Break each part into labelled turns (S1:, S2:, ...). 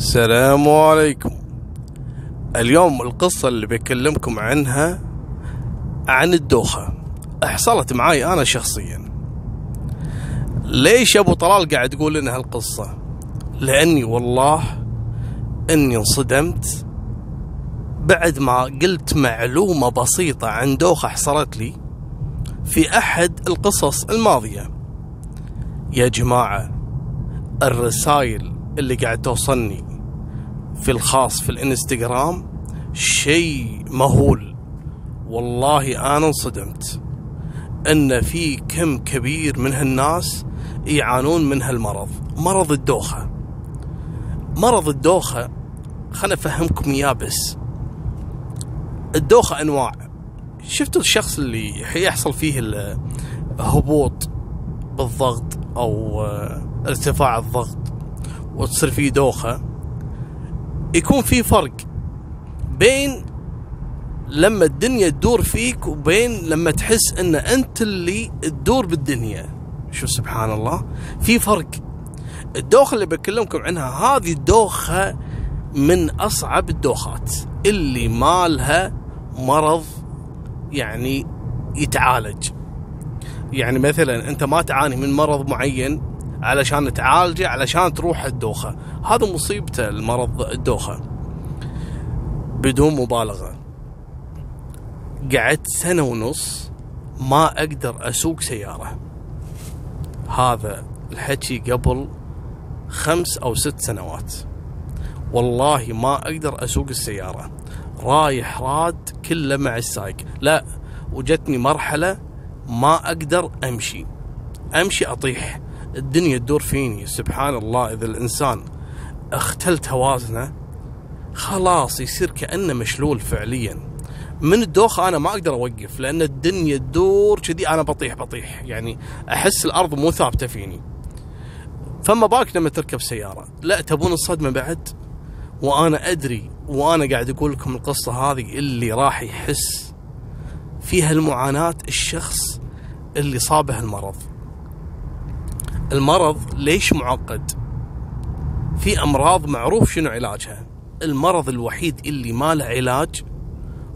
S1: السلام عليكم. اليوم القصة اللي بكلمكم عنها عن الدوخة. حصلت معاي أنا شخصيا. ليش أبو طلال قاعد تقول لنا هالقصة؟ لأني والله أني انصدمت بعد ما قلت معلومة بسيطة عن دوخة حصلت لي في أحد القصص الماضية. يا جماعة الرسائل اللي قاعد توصلني في الخاص في الانستغرام شيء مهول. والله أنا انصدمت أن في كم كبير من هالناس يعانون من هالمرض. مرض الدوخة. مرض الدوخة خلنا أفهمكم إياه بس. الدوخة أنواع. شفتوا الشخص اللي يحصل فيه الهبوط بالضغط أو ارتفاع الضغط وتصير فيه دوخة؟ يكون في فرق بين لما الدنيا تدور فيك وبين لما تحس إن أنت اللي تدور بالدنيا. شو سبحان الله؟ في فرق. الدوخة اللي بكلمكم عنها هذه الدوخة من أصعب الدوخات. اللي مالها مرض يعني يتعالج. يعني مثلا أنت ما تعاني من مرض معين علشان تعالجه علشان تروح الدوخة. هذا مصيبته المرض الدوخة. بدون مبالغة. قعدت سنة ونص ما أقدر أسوق سيارة. هذا الحكي قبل خمس أو ست سنوات. والله ما أقدر أسوق السيارة. رايح راد كله مع السايق. لا وجتني مرحلة ما أقدر أمشي. أمشي أطيح. الدنيا تدور فيني سبحان الله. إذا الإنسان اختل توازنه خلاص يصير كأنه مشلول فعليا. من الدوخة أنا ما أقدر أوقف لأن الدنيا تدور كذي أنا بطيح بطيح. يعني أحس الأرض مو ثابتة فيني. فما بالك لما تركب سيارة؟ لا تبون الصدمة بعد. وأنا أدري وأنا قاعد أقول لكم القصة هذه اللي راح يحس فيها المعاناة الشخص اللي صابه المرض. المرض ليش معقد؟ في أمراض معروف شنو علاجها؟ المرض الوحيد اللي ما له علاج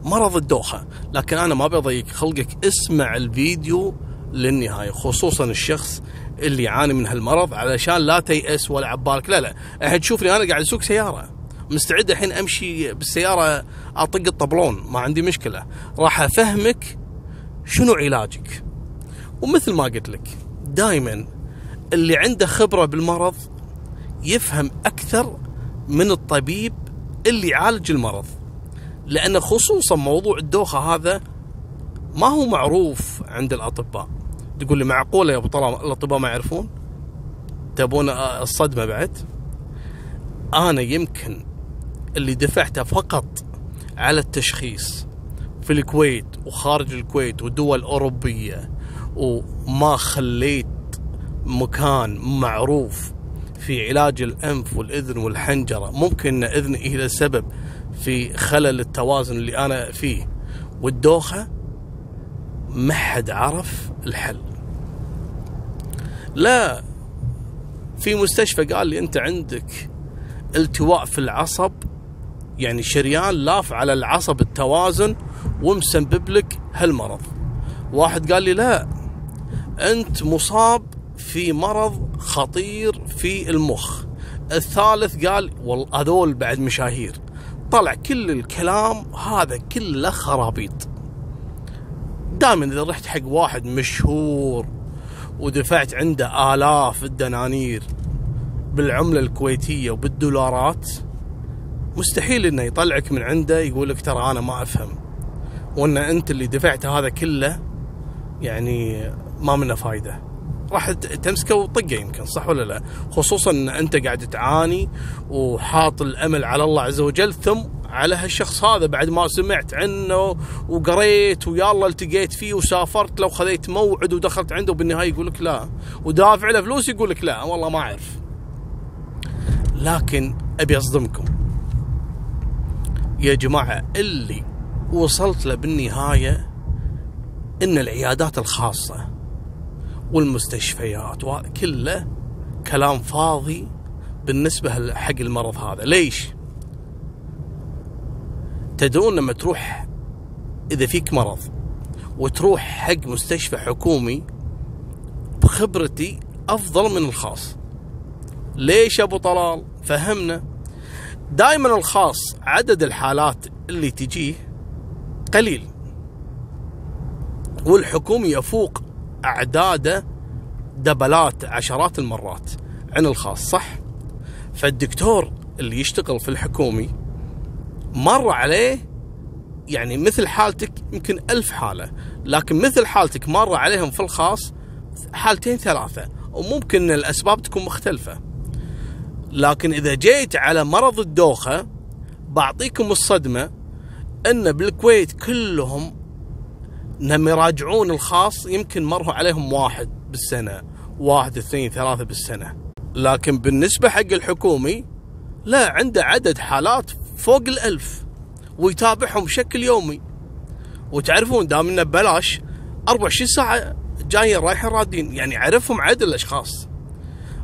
S1: مرض الدوخة. لكن أنا ما بضيق خلقك اسمع الفيديو للنهاية خصوصا الشخص اللي يعاني من هالمرض علشان لا تيأس ولا عبالك. لا لا الحين تشوفني أنا قاعد أسوق سيارة. مستعد الحين أمشي بالسيارة أطق الطبلون ما عندي مشكلة. راح أفهمك شنو علاجك. ومثل ما قلت لك دائما اللي عنده خبرة بالمرض يفهم أكثر من الطبيب اللي يعالج المرض. لأن خصوصا موضوع الدوخة هذا ما هو معروف عند الأطباء. تقول لي معقولة يا أبو طلال الأطباء ما يعرفون؟ تبون الصدمة بعد؟ أنا يمكن اللي دفعته فقط على التشخيص في الكويت وخارج الكويت ودول أوروبية وما خليت مكان معروف في علاج الأنف والإذن والحنجرة. ممكن أن إذني هي السبب في خلل التوازن اللي أنا فيه. والدوخة ما حد عرف الحل. لا في مستشفى قال لي أنت عندك التواء في العصب يعني شريان لاف على العصب التوازن ومسبب لك هالمرض. واحد قال لي لا أنت مصاب في مرض خطير في المخ. الثالث قال والله هذول بعد مشاهير. طلع كل الكلام هذا كله خرابيط. دائما إذا رحت حق واحد مشهور ودفعت عنده آلاف الدنانير بالعملة الكويتية وبالدولارات مستحيل إنه يطلعك من عنده يقول لك ترى أنا ما أفهم. وأن أنت اللي دفعت هذا كله يعني ما منه فايدة. راح تمسكه وطقه يمكن صح ولا لا؟ خصوصا إن أنت قاعد تعاني وحاط الأمل على الله عز وجل ثم على هالشخص هذا بعد ما سمعت عنه وقريت ويلا التقيت فيه وسافرت لو خذيت موعد ودخلت عنده وبالنهايه يقول لك لا. ودافع له فلوس يقول لك لا. والله ما أعرف. لكن أبي أصدمكم. يا جماعة اللي وصلت له بالنهاية إن العيادات الخاصة والمستشفيات كله كلام فاضي بالنسبة حق المرض هذا. ليش؟ تدرون لما تروح إذا فيك مرض وتروح حق مستشفى حكومي بخبرتي أفضل من الخاص. ليش أبو طلال؟ فهمنا. دائما الخاص عدد الحالات اللي تجيه قليل والحكومي يفوق أعداده دبلات عشرات المرات. عن الخاص صح؟ فالدكتور اللي يشتغل في الحكومي مر عليه يعني مثل حالتك يمكن ألف حالة لكن مثل حالتك مر عليهم في الخاص حالتين ثلاثة وممكن الأسباب تكون مختلفة. لكن إذا جيت على مرض الدوخة بعطيكم الصدمة أن بالكويت كلهم لما يراجعون الخاص يمكن مروا عليهم واحد بالسنة واحد اثنين ثلاثة بالسنة. لكن بالنسبة حق الحكومي لا عنده عدد حالات فوق الألف ويتابعهم بشكل يومي. وتعرفون دام إنه ببلاش 24 ساعة جايين رايحين رادين يعني عرفهم عدد الأشخاص.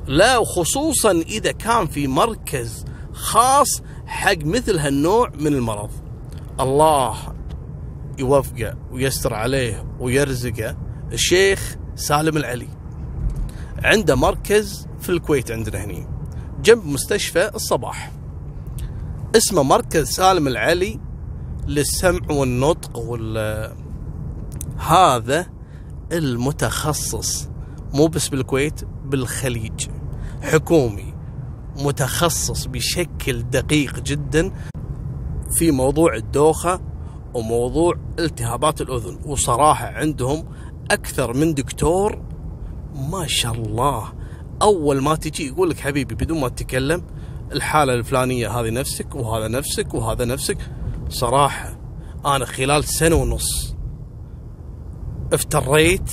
S1: لا وخصوصا إذا كان في مركز خاص حق مثل هالنوع من المرض. الله يوفقه ويستر عليه ويرزقه الشيخ سالم العلي. عنده مركز في الكويت عندنا هني جنب مستشفى الصباح. اسمه مركز سالم العلي للسمع والنطق وال هذا المتخصص. مو بس بالكويت بالخليج. حكومي متخصص بشكل دقيق جدا في موضوع الدوخة وموضوع التهابات الأذن. وصراحة عندهم أكثر من دكتور ما شاء الله. أول ما تجي يقول لك حبيبي بدون ما تتكلم الحالة الفلانية هذه نفسك وهذا نفسك وهذا نفسك. صراحة أنا خلال سنة ونص افتريت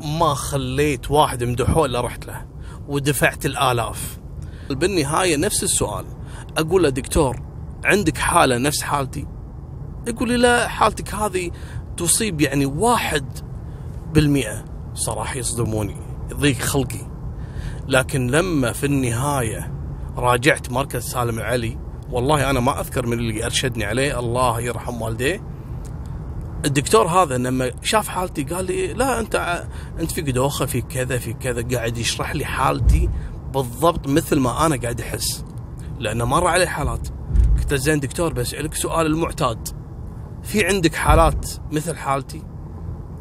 S1: ما خليت واحد مدحوه إلا رحت له ودفعت الآلاف. بالنهاية نفس السؤال. أقول له دكتور عندك حالة نفس حالتي؟ يقول لي لا حالتك هذه تصيب يعني واحد بالمئة صراحة يصدموني يضيق خلقي. لكن لما في النهاية راجعت مركز سالم العلي والله أنا ما أذكر من اللي أرشدني عليه الله يرحم والديه. الدكتور هذا لما شاف حالتي قال لي لا أنت أنت فيك دوخه في كذا في كذا قاعد يشرح لي حالتي بالضبط مثل ما أنا قاعد أحس. لأنه مر علي حالات. قلت زين دكتور بسألك سؤال المعتاد. في عندك حالات مثل حالتي؟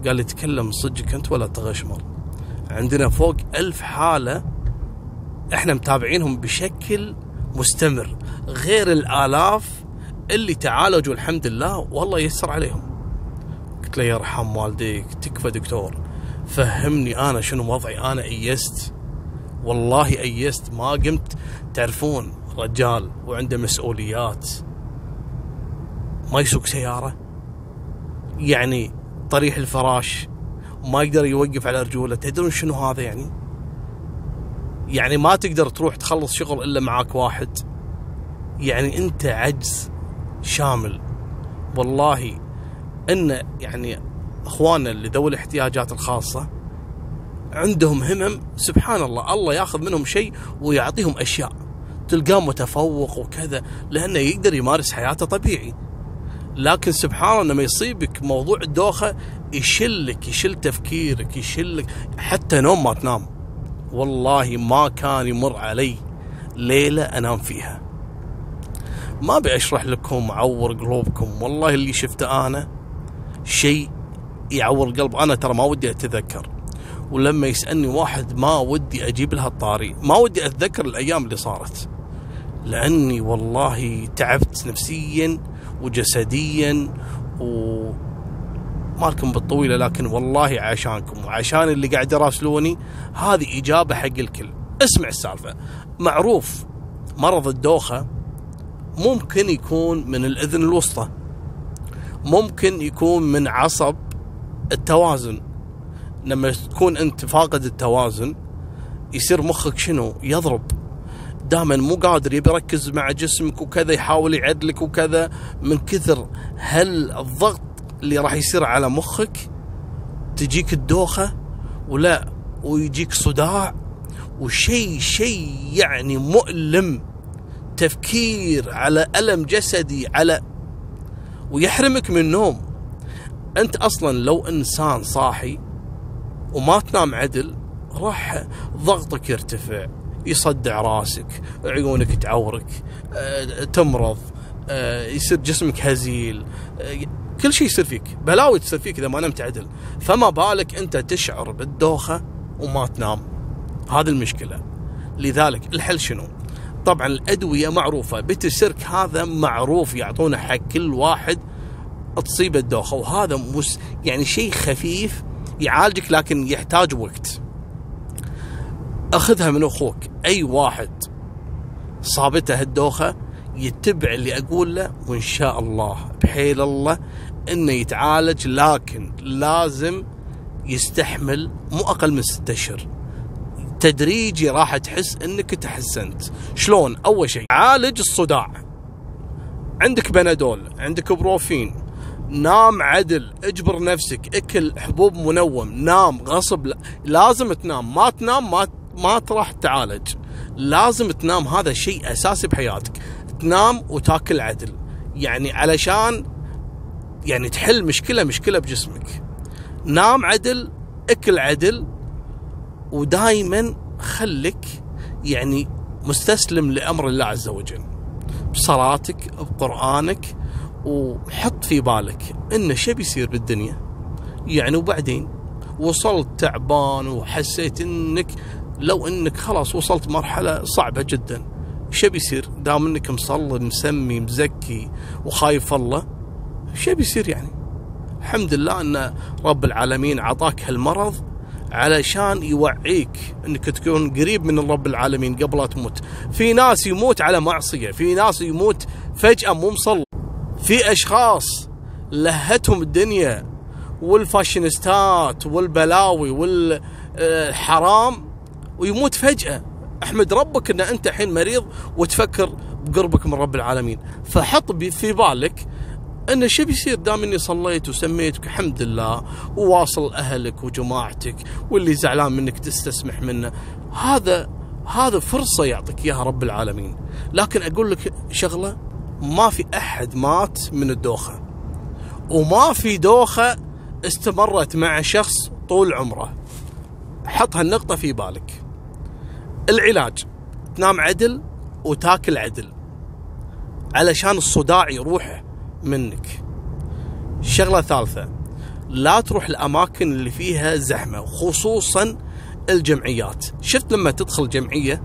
S1: قال لي تكلم صدقك أنت ولا تغشمر عندنا فوق ألف حالة إحنا متابعينهم بشكل مستمر غير الآلاف اللي تعالجوا الحمد لله والله يسر عليهم. قلت له يرحم والديك تكفى دكتور فهمني أنا شنو وضعي أنا أيست والله أيست ما قمت. تعرفون رجال وعنده مسؤوليات ما يسوق سيارة. يعني طريح الفراش ما يقدر يوقف على رجوله. تدرون شنو هذا يعني؟ يعني ما تقدر تروح تخلص شغل إلا معاك واحد. يعني أنت عجز شامل. والله إن يعني إخواننا اللي ذوي الاحتياجات الخاصة عندهم همم سبحان الله الله ياخذ منهم شيء ويعطيهم أشياء. تلقاه متفوق وكذا لأنه يقدر يمارس حياته طبيعي. لكن سبحان الله لما يصيبك موضوع الدوخه يشلك يشل تفكيرك يشلك. حتى نوم ما تنام. والله ما كان يمر علي ليلة أنام فيها. ما أبي أشرح لكم أعور قلوبكم. والله اللي شفته أنا شيء يعور القلب أنا ترى ما ودي أتذكر. ولما يسألني واحد ما ودي أجيب لها الطاري. ما ودي أتذكر الأيام اللي صارت. لأني والله تعبت نفسيا. وجسديا و ما لكم بالطويلة لكن والله عشانكم. وعشان اللي قاعد يراسلوني هذه إجابة حق الكل. اسمع السالفة. معروف مرض الدوخة ممكن يكون من الإذن الوسطى. ممكن يكون من عصب التوازن. لما تكون أنت فاقد التوازن يصير مخك شنو؟ يضرب. دائما مو قادر يبي يركز مع جسمك وكذا يحاول يعدلك وكذا. من كثر هل الضغط اللي راح يصير على مخك تجيك الدوخة ولا ويجيك صداع؟ وشيء شيء يعني مؤلم. تفكير على ألم جسدي على ويحرمك من النوم. أنت أصلا لو إنسان صاحي وما تنام عدل راح ضغطك يرتفع. يصدع راسك عيونك تعورك آه، تمرض آه، يصير جسمك هزيل آه، كل شيء يصير فيك بلاوي تصير فيك إذا ما نمت عدل. فما بالك أنت تشعر بالدوخة وما تنام. هذه المشكلة. لذلك الحل شنو؟ طبعا الأدوية معروفة بتسرك هذا معروف يعطونه حق كل واحد تصيب الدوخة وهذا مس يعني شيء خفيف يعالجك لكن يحتاج وقت. أخذها من أخوك. أي واحد صابته الدوخه يتبع اللي أقول له وإن شاء الله بحيل الله إنه يتعالج لكن لازم يستحمل مو أقل من ستة أشهر. تدريجي راح تحس إنك تحسنت. شلون؟ أول شيء عالج الصداع. عندك بنادول عندك بروفين نام عدل اجبر نفسك اكل حبوب منوم نام غصب لازم تنام. ما تنام ما ما تروح تعالج. لازم تنام هذا شيء أساسي بحياتك. تنام وتاكل عدل. يعني علشان يعني تحل مشكلة مشكلة بجسمك. نام عدل اكل عدل ودائما خلك يعني مستسلم لأمر الله عز وجل. بصلاتك بقرآنك وحط في بالك إنه شو بيصير بالدنيا؟ يعني وبعدين؟ وصلت تعبان وحسيت إنك لو انك خلاص وصلت مرحلة صعبة جدا شو بيصير؟ دام انك مصلي مسمي مزكي وخايف الله شو بيصير يعني؟ الحمد لله أن رب العالمين اعطاك هالمرض علشان يوعيك أنك تكون قريب من رب العالمين قبل لا تموت. في ناس يموت على معصية في ناس يموت فجأة مو مصلي. في أشخاص لهتهم الدنيا والفاشينيستات والبلاوي والحرام ويموت فجأة. أحمد ربك إن أنت الحين مريض وتفكر بقربك من رب العالمين. فحط في بالك انه شو بيصير دام إني صليت وسميتك الحمد لله وواصل أهلك وجماعتك واللي زعلان منك تستسمح منه. هذا هذا فرصة يعطيك إياها رب العالمين. لكن أقول لك شغلة ما في أحد مات من الدوخة. وما في دوخة استمرت مع شخص طول عمره. حط هالنقطة في بالك. العلاج. تنام عدل وتاكل عدل. علشان الصداع يروح منك. شغلة ثالثة لا تروح الأماكن اللي فيها زحمة خصوصا الجمعيات. شفت لما تدخل جمعية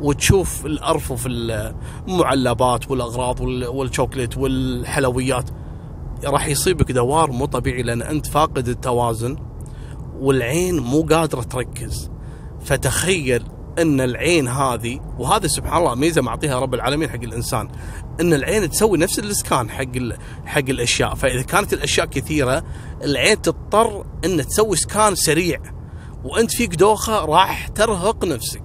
S1: وتشوف الأرفف المعلبات والأغراض والشوكليت والحلويات؟ راح يصيبك دوار مو طبيعي لأن أنت فاقد التوازن والعين مو قادرة تركز. فتخيل إن العين هذه وهذا سبحان الله ميزة معطيها رب العالمين حق الإنسان إن العين تسوي نفس الإسكان حق حق الأشياء. فإذا كانت الأشياء كثيرة العين تضطر إن تسوي سكان سريع وإنت فيك دوخة راح ترهق نفسك.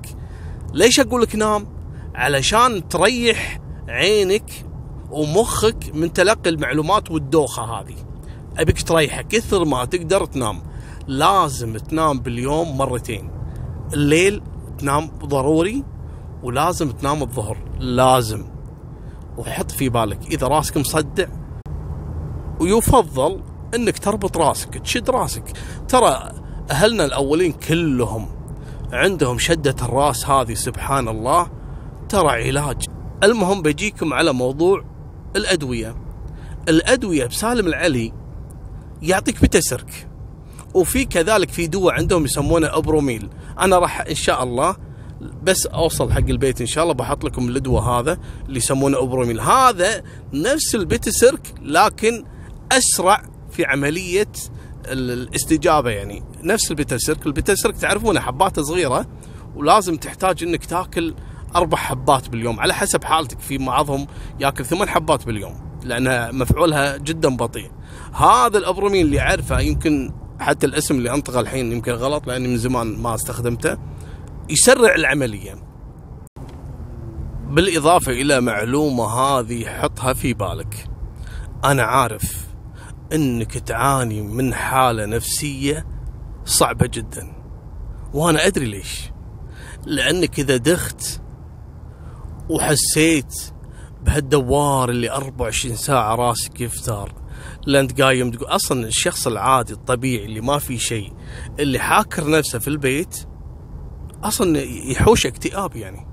S1: ليش أقول لك نام؟ علشان تريح عينك ومخك من تلقي المعلومات والدوخة هذه. أبيك تريحه كثر ما تقدر تنام. لازم تنام باليوم مرتين. الليل تنام ضروري ولازم تنام الظهر لازم. وحط في بالك إذا راسك مصدع ويفضل إنك تربط راسك تشد راسك. ترى أهلنا الأولين كلهم عندهم شدة الرأس هذه سبحان الله. ترى علاج. المهم بجيكم على موضوع الأدوية. الأدوية بسالم العلي يعطيك بتسرك وفي كذلك في دواء عندهم يسمونه أبروميل. أنا راح إن شاء الله بس أوصل حق البيت إن شاء الله بحط لكم الدواء هذا اللي يسمونه أبروميل. هذا نفس البيتسرك لكن أسرع في عملية الاستجابة يعني. نفس البيتسرك البيتسرك تعرفونه حباته صغيرة ولازم تحتاج إنك تاكل أربع حبات باليوم. على حسب حالتك في بعضهم ياكل ثمان حبات باليوم لأن مفعولها جدا بطيء. هذا الابرومين اللي أعرفه يمكن حتى الاسم اللي انطقه الحين يمكن غلط لأني من زمان ما استخدمته. يسرع العملية. بالإضافة إلى معلومة هذه حطها في بالك. أنا عارف إنك تعاني من حالة نفسية صعبة جدا. وأنا أدري ليش. لأنك إذا دخت وحسيت بهالدوار اللي 24 ساعة راسك يفتر لا انت قايم تقول أصلا الشخص العادي الطبيعي اللي ما في شيء اللي حاكر نفسه في البيت أصلا يحوش اكتئاب يعني.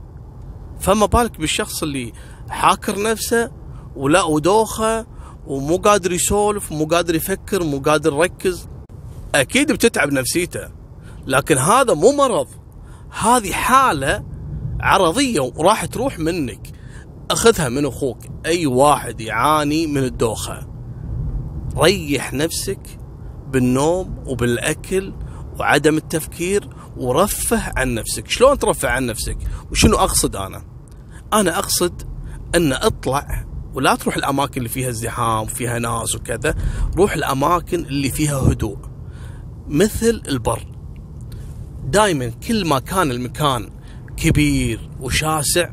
S1: فما بالك بالشخص اللي حاكر نفسه ولا ودوخة ومو قادر يسولف ومو قادر يفكر مو قادر يركز. أكيد بتتعب نفسيته لكن هذا مو مرض. هذه حالة عرضية وراح تروح منك. أخذها من أخوك. أي واحد يعاني من الدوخة. ريح نفسك بالنوم وبالأكل وعدم التفكير ورفه عن نفسك. شلون ترفه عن نفسك؟ وشنو أقصد أنا؟ أنا أقصد أن أطلع ولا تروح الأماكن اللي فيها ازدحام وفيها ناس وكذا روح الأماكن اللي فيها هدوء. مثل البر. دائما كل ما كان المكان كبير وشاسع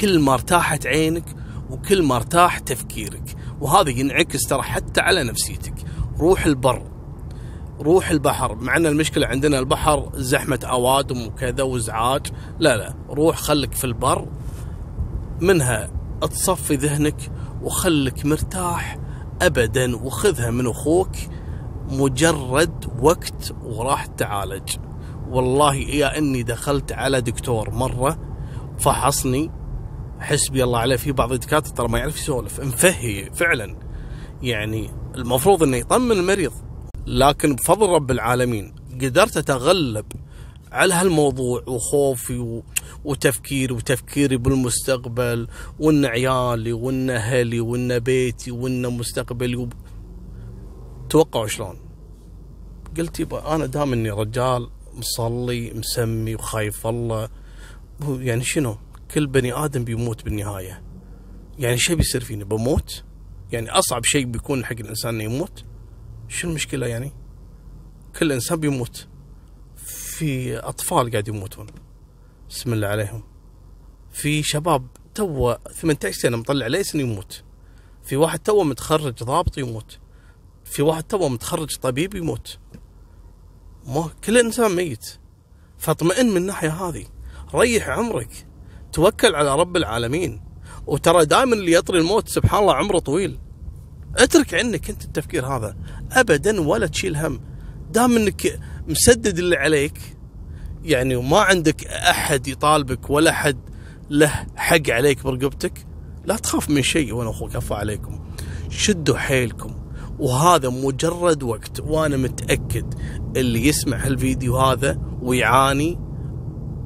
S1: كل ما ارتاحت عينك وكل ما ارتاح تفكيرك. وهذا ينعكس ترى حتى على نفسيتك. روح البر. روح البحر. مع إن المشكلة عندنا البحر زحمة اوادم وكذا وازعاج لا لا. روح خلك في البر. منها تصفي ذهنك وخلك مرتاح ابدا وخذها من أخوك مجرد وقت وراح تعالج. والله يا إني دخلت على دكتور مرة فحصني حسبي الله عليه في بعض الدكاترة ترى ما يعرف يسولف. مفهي فعلا. يعني المفروض إنه يطمن المريض. لكن بفضل رب العالمين قدرت أتغلب على هالموضوع وخوفي و... وتفكيري وتفكيري بالمستقبل وان عيالي وان أهلي وان بيتي وان مستقبلي. و... توقعوا شلون؟ قلت يبا أنا دام إني رجال مصلي مسمي وخايف الله. يعني شنو؟ كل بني آدم بيموت بالنهاية. يعني شو بيصير فيني؟ بموت؟ يعني أصعب شيء بيكون حق الإنسان إنه يموت؟ شو المشكلة يعني؟ كل إنسان بيموت. في أطفال قاعد يموتون. بسم الله عليهم. في شباب تو 18 سنة مطلع ليسن يموت. في واحد تو متخرج ضابط يموت. في واحد تو متخرج طبيب يموت. ما كل إنسان ميت. فاطمئن من الناحية هذه. ريح عمرك. توكل على رب العالمين. وترى دائما اللي يطري الموت سبحان الله عمره طويل. اترك عنك انت التفكير هذا. ابدا ولا تشيل هم. دام انك مسدد اللي عليك يعني وما عندك أحد يطالبك ولا أحد له حق عليك برقبتك لا تخاف من شيء. وأنا أخوك عفا عليكم. شدوا حيلكم. وهذا مجرد وقت وأنا متأكد اللي يسمع هالفيديو هذا ويعاني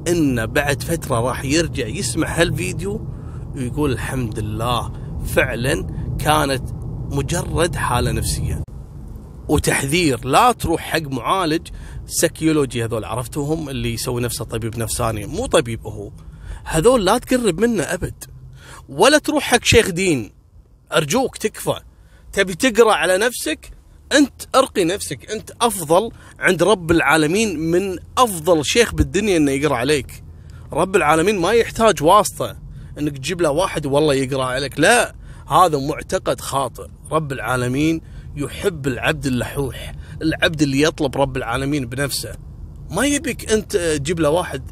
S1: إنه بعد فترة راح يرجع يسمع هالفيديو ويقول الحمد لله فعلا كانت مجرد حالة نفسية. وتحذير لا تروح حق معالج سكيولوجي هذول عرفتوهم اللي يسوي نفسه طبيب نفساني مو طبيب هو. هذول لا تقرب منه أبد. ولا تروح حق شيخ دين أرجوك تكفى. تبي تقرأ على نفسك أنت أرقي نفسك أنت أفضل عند رب العالمين من أفضل شيخ بالدنيا إنه يقرأ عليك. رب العالمين ما يحتاج واسطة إنك تجيب له واحد والله يقرأ عليك لا هذا معتقد خاطئ. رب العالمين يحب العبد اللحوح العبد اللي يطلب رب العالمين بنفسه. ما يبيك أنت تجيب له واحد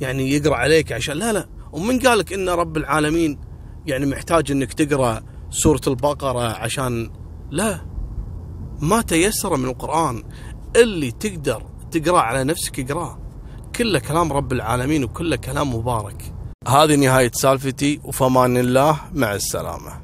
S1: يعني يقرأ عليك عشان لا لا. ومن قالك إن رب العالمين يعني محتاج إنك تقرأ سورة البقرة عشان لا. ما تيسر من القرآن. اللي تقدر تقراه على نفسك اقراه كله كلام رب العالمين وكله كلام مبارك. هذه نهاية سالفتي. وفمان الله مع السلامة.